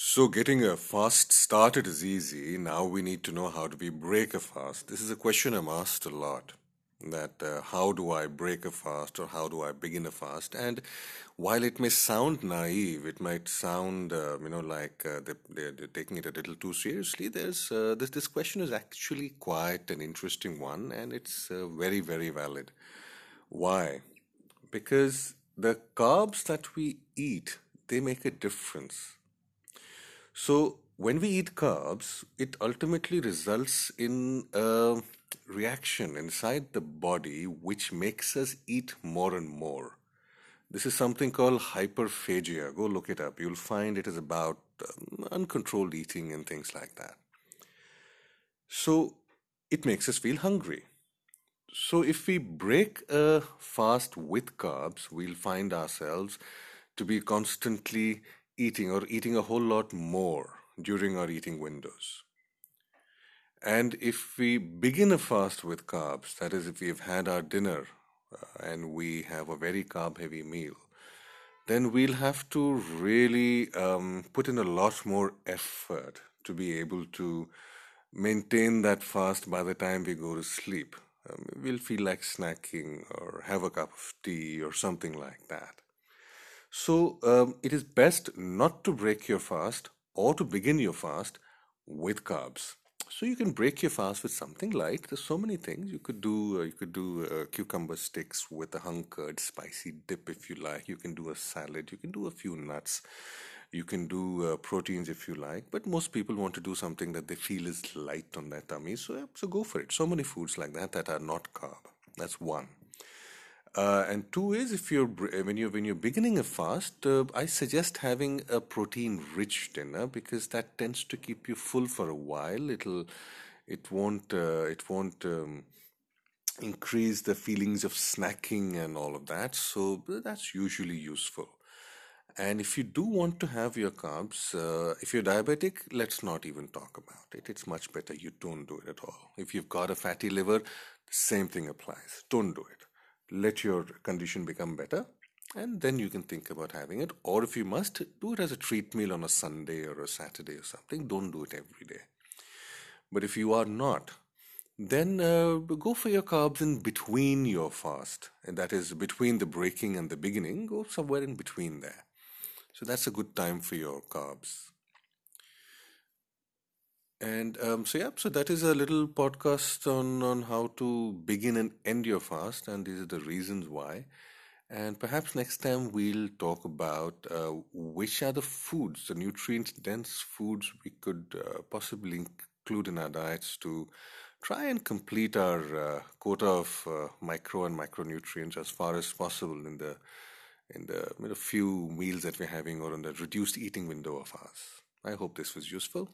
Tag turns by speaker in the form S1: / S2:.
S1: So, getting a fast started is easy. Now we need to know how do we break a fast. This is a question I'm asked a lot. That uh, how do I break a fast or how do I begin a fast? And while it may sound naive, it might sound uh, you know like uh, they, they're, they're taking it a little too seriously. There's uh, this this question is actually quite an interesting one, and it's uh, very very valid. Why? Because the carbs that we eat they make a difference so when we eat carbs, it ultimately results in a reaction inside the body which makes us eat more and more. This is something called hyperphagia. Go look it up. You'll find it is about um, uncontrolled eating and things like that. So it makes us feel hungry. So if we break a fast with carbs, we'll find ourselves to be constantly eating or eating a whole lot more during our eating windows. And if we begin a fast with carbs, that is, if we've had our dinner uh, and we have a very carb heavy meal, then we'll have to really um, put in a lot more effort to be able to maintain that fast by the time we go to sleep. Um, we'll feel like snacking or have a cup of tea or something like that. So um, it is best not to break your fast or to begin your fast with carbs. So you can break your fast with something light. There's so many things you could do. Uh, you could do uh, cucumber sticks with a hung curd, spicy dip if you like. You can do a salad. You can do a few nuts. You can do uh, proteins if you like. But most people want to do something that they feel is light on their tummy. So so go for it. So many foods like that that are not carb. That's one. Uh, and two is if you're uh, when you're when you're beginning a fast, uh, I suggest having a protein-rich dinner because that tends to keep you full for a while. It'll it won't uh, it won't um, increase the feelings of snacking and all of that. So that's usually useful. And if you do want to have your carbs, uh, if you're diabetic, let's not even talk about it. It's much better you don't do it at all. If you've got a fatty liver, the same thing applies. Don't do it let your condition become better and then you can think about having it. Or if you must do it as a treat meal on a sunday or a saturday or something. Don't do it every day. But if you are not then uh, go for your carbs in between your fast. And that is between the breaking and the beginning. Go somewhere in between there. So that's a good time for your carbs and um, so yeah, so that is a little podcast on on how to begin and end your fast, and these are the reasons why. And perhaps next time we'll talk about uh, which are the foods, the nutrient dense foods we could uh, possibly include in our diets to try and complete our uh, quota of uh, micro and micronutrients as far as possible in the in the you know, few meals that we're having or in the reduced eating window of ours. I hope this was useful.